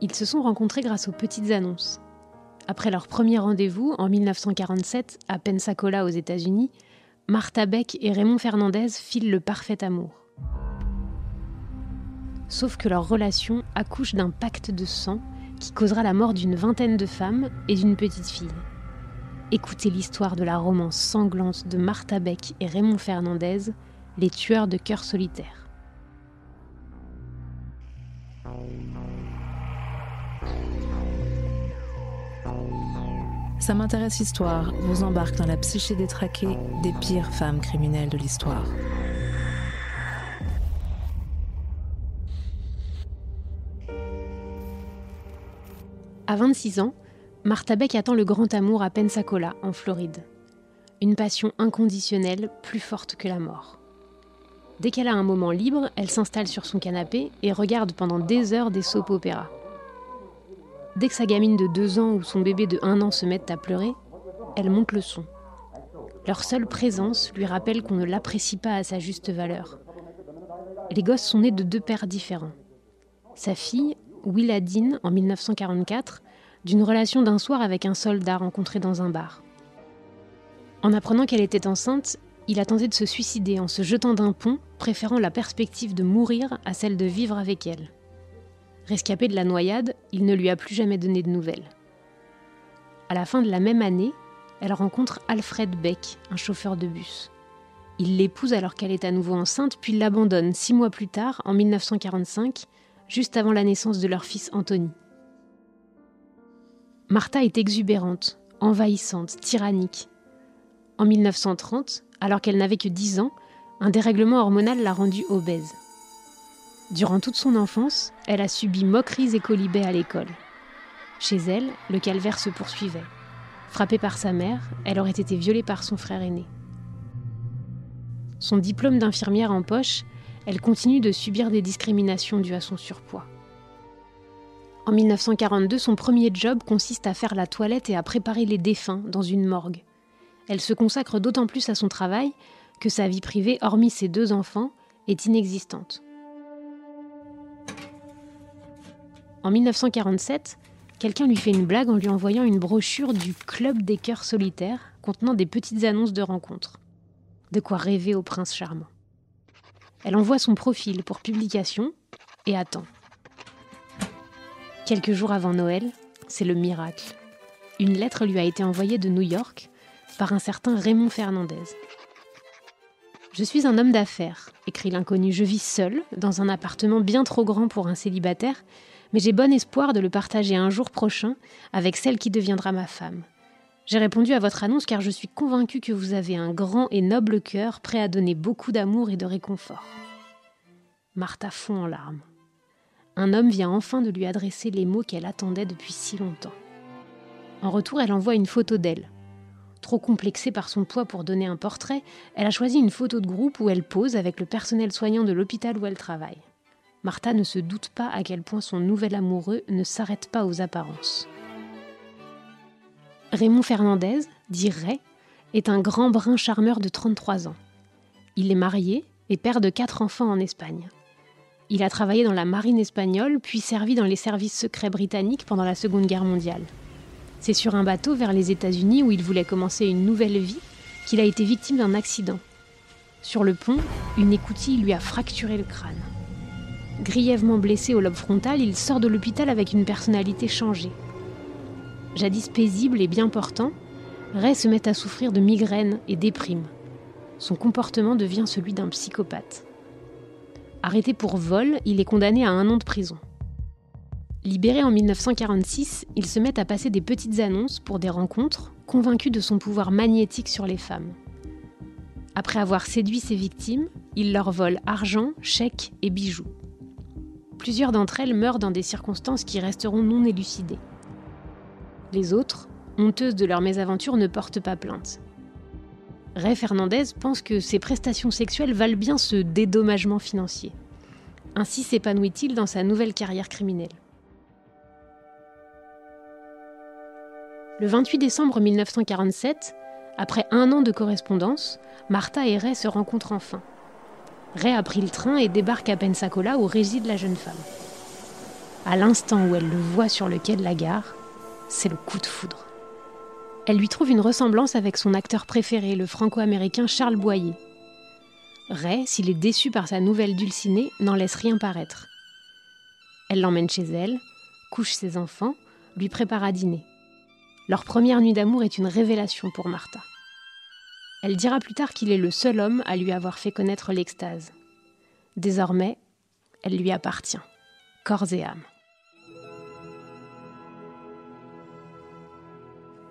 Ils se sont rencontrés grâce aux petites annonces. Après leur premier rendez-vous en 1947 à Pensacola aux États-Unis, Martha Beck et Raymond Fernandez filent le parfait amour. Sauf que leur relation accouche d'un pacte de sang qui causera la mort d'une vingtaine de femmes et d'une petite fille. Écoutez l'histoire de la romance sanglante de Martha Beck et Raymond Fernandez, les tueurs de cœurs solitaires. Ça m'intéresse Histoire vous embarque dans la psyché détraquée des pires femmes criminelles de l'histoire. À 26 ans, Martha Beck attend le grand amour à Pensacola, en Floride. Une passion inconditionnelle, plus forte que la mort. Dès qu'elle a un moment libre, elle s'installe sur son canapé et regarde pendant des heures des soap opéras. Dès que sa gamine de 2 ans ou son bébé de 1 an se mettent à pleurer, elle monte le son. Leur seule présence lui rappelle qu'on ne l'apprécie pas à sa juste valeur. Les gosses sont nés de deux pères différents. Sa fille, Willa Dean, en 1944, d'une relation d'un soir avec un soldat rencontré dans un bar. En apprenant qu'elle était enceinte, il a tenté de se suicider en se jetant d'un pont, préférant la perspective de mourir à celle de vivre avec elle. Rescapé de la noyade, il ne lui a plus jamais donné de nouvelles. À la fin de la même année, elle rencontre Alfred Beck, un chauffeur de bus. Il l'épouse alors qu'elle est à nouveau enceinte, puis l'abandonne six mois plus tard, en 1945, juste avant la naissance de leur fils Anthony. Martha est exubérante, envahissante, tyrannique. En 1930, alors qu'elle n'avait que 10 ans, un dérèglement hormonal l'a rendue obèse. Durant toute son enfance, elle a subi moqueries et colibets à l'école. Chez elle, le calvaire se poursuivait. Frappée par sa mère, elle aurait été violée par son frère aîné. Son diplôme d'infirmière en poche, elle continue de subir des discriminations dues à son surpoids. En 1942, son premier job consiste à faire la toilette et à préparer les défunts dans une morgue. Elle se consacre d'autant plus à son travail que sa vie privée, hormis ses deux enfants, est inexistante. En 1947, quelqu'un lui fait une blague en lui envoyant une brochure du Club des cœurs solitaires contenant des petites annonces de rencontres. De quoi rêver au prince charmant. Elle envoie son profil pour publication et attend. Quelques jours avant Noël, c'est le miracle. Une lettre lui a été envoyée de New York par un certain Raymond Fernandez. Je suis un homme d'affaires, écrit l'inconnu. Je vis seul, dans un appartement bien trop grand pour un célibataire, mais j'ai bon espoir de le partager un jour prochain avec celle qui deviendra ma femme. J'ai répondu à votre annonce car je suis convaincu que vous avez un grand et noble cœur prêt à donner beaucoup d'amour et de réconfort. Martha fond en larmes. Un homme vient enfin de lui adresser les mots qu'elle attendait depuis si longtemps. En retour, elle envoie une photo d'elle. Trop complexée par son poids pour donner un portrait, elle a choisi une photo de groupe où elle pose avec le personnel soignant de l'hôpital où elle travaille. Martha ne se doute pas à quel point son nouvel amoureux ne s'arrête pas aux apparences. Raymond Fernandez, dit Ray, est un grand brun charmeur de 33 ans. Il est marié et père de quatre enfants en Espagne. Il a travaillé dans la marine espagnole, puis servi dans les services secrets britanniques pendant la Seconde Guerre mondiale. C'est sur un bateau vers les États-Unis où il voulait commencer une nouvelle vie qu'il a été victime d'un accident. Sur le pont, une écoutille lui a fracturé le crâne. Grièvement blessé au lobe frontal, il sort de l'hôpital avec une personnalité changée. Jadis paisible et bien portant, Ray se met à souffrir de migraines et déprime. Son comportement devient celui d'un psychopathe. Arrêté pour vol, il est condamné à un an de prison. Libéré en 1946, il se met à passer des petites annonces pour des rencontres, convaincu de son pouvoir magnétique sur les femmes. Après avoir séduit ses victimes, il leur vole argent, chèques et bijoux. Plusieurs d'entre elles meurent dans des circonstances qui resteront non élucidées. Les autres, honteuses de leur mésaventure, ne portent pas plainte. Ray Fernandez pense que ses prestations sexuelles valent bien ce dédommagement financier. Ainsi s'épanouit-il dans sa nouvelle carrière criminelle. Le 28 décembre 1947, après un an de correspondance, Martha et Ray se rencontrent enfin. Ray a pris le train et débarque à Pensacola où réside la jeune femme. À l'instant où elle le voit sur le quai de la gare, c'est le coup de foudre. Elle lui trouve une ressemblance avec son acteur préféré, le franco-américain Charles Boyer. Ray, s'il est déçu par sa nouvelle dulcinée, n'en laisse rien paraître. Elle l'emmène chez elle, couche ses enfants, lui prépare à dîner. Leur première nuit d'amour est une révélation pour Martha. Elle dira plus tard qu'il est le seul homme à lui avoir fait connaître l'extase. Désormais, elle lui appartient, corps et âme.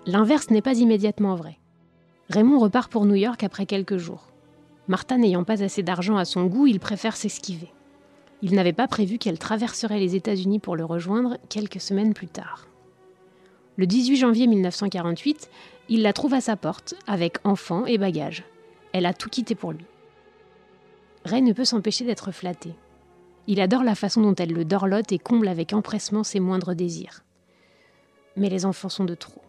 L'inverse n'est pas immédiatement vrai. Raymond repart pour New York après quelques jours. Martha n'ayant pas assez d'argent à son goût, il préfère s'esquiver. Il n'avait pas prévu qu'elle traverserait les États-Unis pour le rejoindre quelques semaines plus tard. Le 18 janvier 1948, il la trouve à sa porte, avec enfants et bagages. Elle a tout quitté pour lui. Ray ne peut s'empêcher d'être flatté. Il adore la façon dont elle le dorlote et comble avec empressement ses moindres désirs. Mais les enfants sont de trop.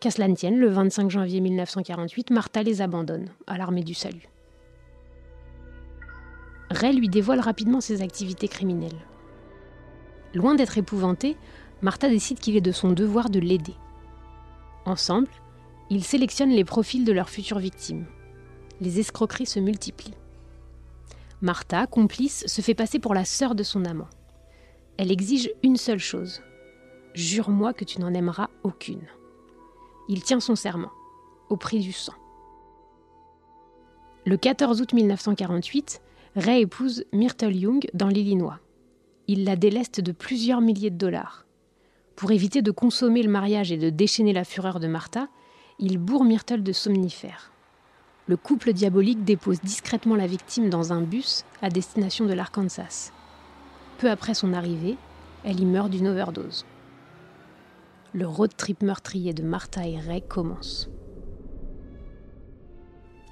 Qu'à cela ne tienne, le 25 janvier 1948, Martha les abandonne à l'armée du salut. Ray lui dévoile rapidement ses activités criminelles. Loin d'être épouvantée, Martha décide qu'il est de son devoir de l'aider. Ensemble, ils sélectionnent les profils de leurs futures victimes. Les escroqueries se multiplient. Martha, complice, se fait passer pour la sœur de son amant. Elle exige une seule chose. Jure-moi que tu n'en aimeras aucune. Il tient son serment, au prix du sang. Le 14 août 1948, Ray épouse Myrtle Young dans l'Illinois. Il la déleste de plusieurs milliers de dollars. Pour éviter de consommer le mariage et de déchaîner la fureur de Martha, il bourre Myrtle de somnifères. Le couple diabolique dépose discrètement la victime dans un bus à destination de l'Arkansas. Peu après son arrivée, elle y meurt d'une overdose le road trip meurtrier de Martha et Ray commence.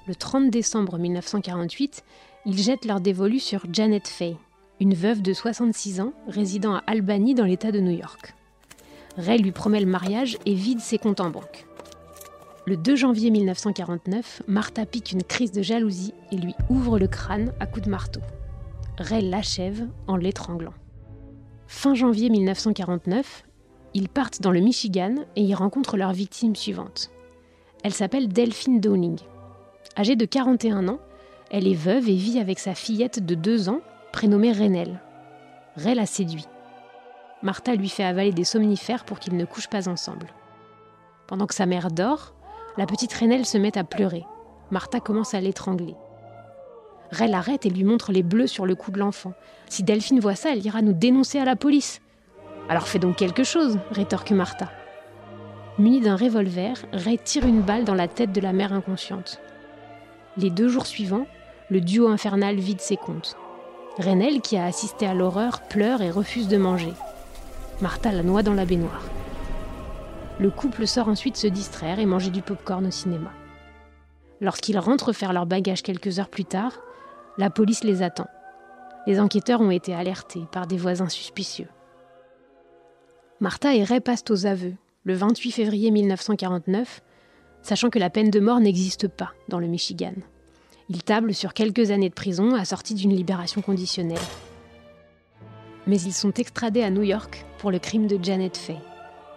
Le 30 décembre 1948, ils jettent leur dévolu sur Janet Fay, une veuve de 66 ans résidant à Albany dans l'État de New York. Ray lui promet le mariage et vide ses comptes en banque. Le 2 janvier 1949, Martha pique une crise de jalousie et lui ouvre le crâne à coups de marteau. Ray l'achève en l'étranglant. Fin janvier 1949, ils partent dans le Michigan et y rencontrent leur victime suivante. Elle s'appelle Delphine Downing. Âgée de 41 ans, elle est veuve et vit avec sa fillette de 2 ans, prénommée Renelle. Ray la séduit. Martha lui fait avaler des somnifères pour qu'ils ne couchent pas ensemble. Pendant que sa mère dort, la petite Renelle se met à pleurer. Martha commence à l'étrangler. Ray l'arrête et lui montre les bleus sur le cou de l'enfant. Si Delphine voit ça, elle ira nous dénoncer à la police. Alors fais donc quelque chose, rétorque Martha. Muni d'un revolver, Ray tire une balle dans la tête de la mère inconsciente. Les deux jours suivants, le duo infernal vide ses comptes. Renel, qui a assisté à l'horreur, pleure et refuse de manger. Martha la noie dans la baignoire. Le couple sort ensuite se distraire et manger du pop-corn au cinéma. Lorsqu'ils rentrent faire leur bagage quelques heures plus tard, la police les attend. Les enquêteurs ont été alertés par des voisins suspicieux. Martha et Ray passent aux aveux le 28 février 1949, sachant que la peine de mort n'existe pas dans le Michigan. Ils tablent sur quelques années de prison assorties d'une libération conditionnelle. Mais ils sont extradés à New York pour le crime de Janet Fay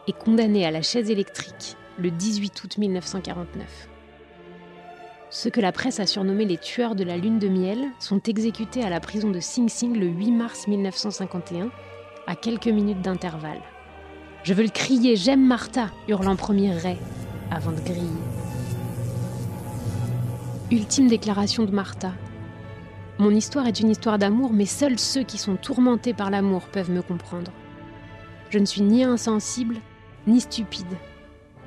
et condamnés à la chaise électrique le 18 août 1949. Ceux que la presse a surnommés les tueurs de la lune de miel sont exécutés à la prison de Sing Sing le 8 mars 1951, à quelques minutes d'intervalle. Je veux le crier, j'aime Martha, hurlant premier Ray, avant de griller. Ultime déclaration de Martha. Mon histoire est une histoire d'amour, mais seuls ceux qui sont tourmentés par l'amour peuvent me comprendre. Je ne suis ni insensible, ni stupide.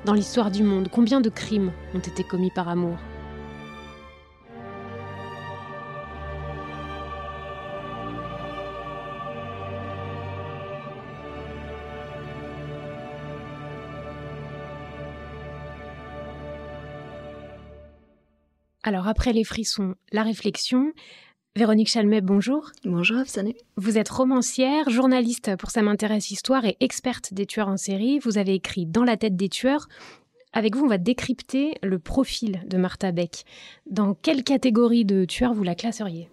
Dans l'histoire du monde, combien de crimes ont été commis par amour? Alors après les frissons, la réflexion. Véronique Chalmet, bonjour. Bonjour Afsané. Vous êtes romancière, journaliste pour Ça m'intéresse histoire et experte des tueurs en série. Vous avez écrit Dans la tête des tueurs, Avec vous, on va décrypter le profil de Martha Beck. Dans quelle catégorie de tueurs vous la classeriez?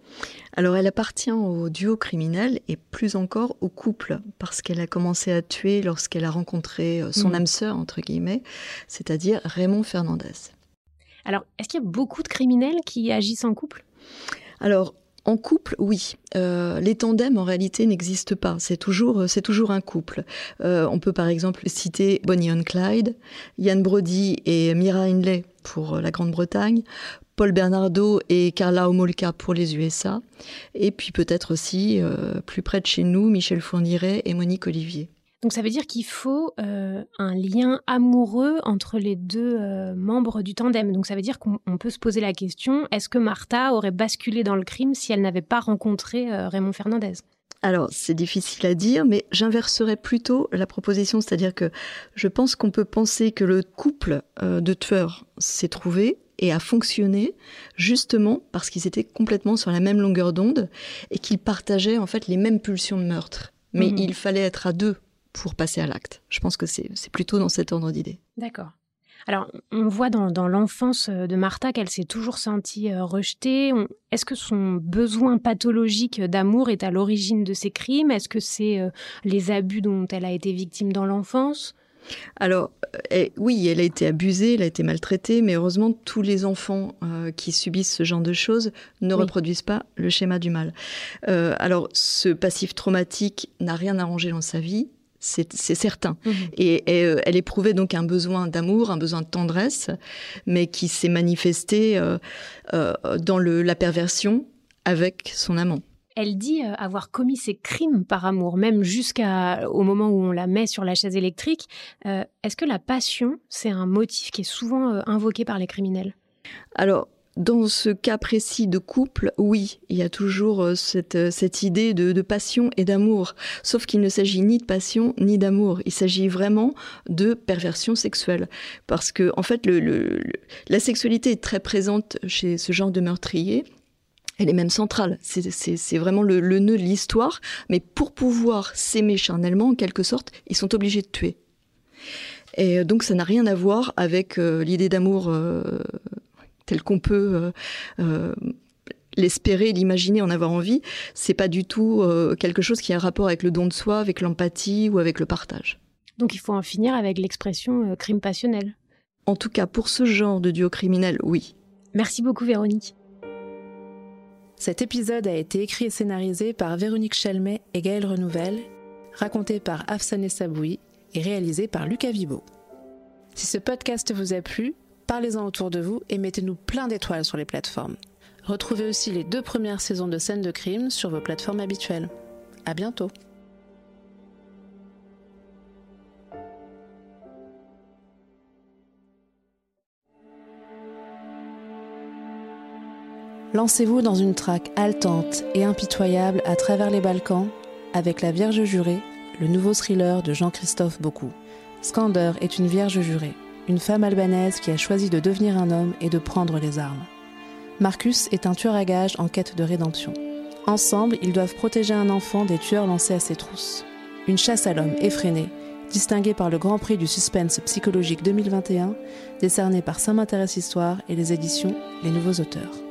Alors, elle appartient au duo criminel et plus encore au couple, parce qu'elle a commencé à tuer lorsqu'elle a rencontré euh, son mmh. âme sœur, entre guillemets, c'est-à-dire Raymond Fernandez. Alors, est-ce qu'il y a beaucoup de criminels qui agissent en couple? Alors, en couple, oui. Euh, les tandems, en réalité, n'existent pas. C'est toujours, c'est toujours un couple. Euh, on peut par exemple citer Bonnie and Clyde, Ian Brody et Mira Hindley pour la Grande-Bretagne, Paul Bernardo et Carla Homolka pour les USA, et puis peut-être aussi, euh, plus près de chez nous, Michel Fourniret et Monique Olivier. Donc ça veut dire qu'il faut euh, un lien amoureux entre les deux euh, membres du tandem. Donc ça veut dire qu'on peut se poser la question, est-ce que Martha aurait basculé dans le crime si elle n'avait pas rencontré euh, Raymond Fernandez? Alors, c'est difficile à dire, mais j'inverserais plutôt la proposition, c'est-à-dire que je pense qu'on peut penser que le couple de tueurs s'est trouvé et a fonctionné justement parce qu'ils étaient complètement sur la même longueur d'onde et qu'ils partageaient en fait les mêmes pulsions de meurtre. Mais mmh il fallait être à deux pour passer à l'acte. Je pense que c'est plutôt dans cet ordre d'idée. D'accord. Alors, on voit dans, l'enfance de Martha qu'elle s'est toujours sentie euh, rejetée. Est-ce que son besoin pathologique d'amour est à l'origine de ces crimes? Est-ce que c'est euh, les abus dont elle a été victime dans l'enfance? Alors, euh, oui, elle a été abusée, elle a été maltraitée, mais heureusement, tous les enfants qui subissent ce genre de choses ne reproduisent pas le schéma du mal. alors, ce passif traumatique n'a rien arrangé dans sa vie, c'est certain. Mhm. Et, euh, elle éprouvait donc un besoin d'amour, un besoin de tendresse, mais qui s'est manifesté euh, euh, dans la perversion avec son amant. Elle dit avoir commis ses crimes par amour, même jusqu'au moment où on la met sur la chaise électrique. Est-ce que la passion, c'est un motif qui est souvent invoqué par les criminels? Alors, dans ce cas précis de couple, oui, il y a toujours euh, cette, euh, cette idée de, passion et d'amour. Sauf qu'il ne s'agit ni de passion ni d'amour. Il s'agit vraiment de perversion sexuelle. Parce que, en fait, la sexualité est très présente chez ce genre de meurtrier. Elle est même centrale. C'est vraiment le, nœud de l'histoire. Mais pour pouvoir s'aimer charnellement, en quelque sorte, ils sont obligés de tuer. Et donc ça n'a rien à voir avec euh, l'idée d'amour tel qu'on peut euh, euh, l'espérer, l'imaginer, en avoir envie, c'est pas du tout euh, quelque chose qui a un rapport avec le don de soi, avec l'empathie ou avec le partage. Donc il faut en finir avec l'expression crime passionnel. En tout cas, pour ce genre de duo criminel, oui. Merci beaucoup Véronique. Cet épisode a été écrit et scénarisé par Véronique Chalmet et Gaëlle Renouvelle, raconté par Afsané Saboui et réalisé par Lucas Vibo. Si ce podcast vous a plu, Parlez-en autour de vous et mettez-nous plein d'étoiles sur les plateformes. Retrouvez aussi les deux premières saisons de scènes de crime sur vos plateformes habituelles. À bientôt! Lancez-vous dans une traque haletante et impitoyable à travers les Balkans avec La Vierge jurée, le nouveau thriller de Jean-Christophe Beaucoup. Skander est une vierge jurée une femme albanaise qui a choisi de devenir un homme et de prendre les armes. Marcus est un tueur à gages en quête de rédemption. Ensemble, ils doivent protéger un enfant des tueurs lancés à ses trousses. Une chasse à l'homme effrénée, distinguée par le Grand Prix du suspense psychologique 2021, décerné par Saint m'intéresse Histoire et les éditions Les Nouveaux Auteurs.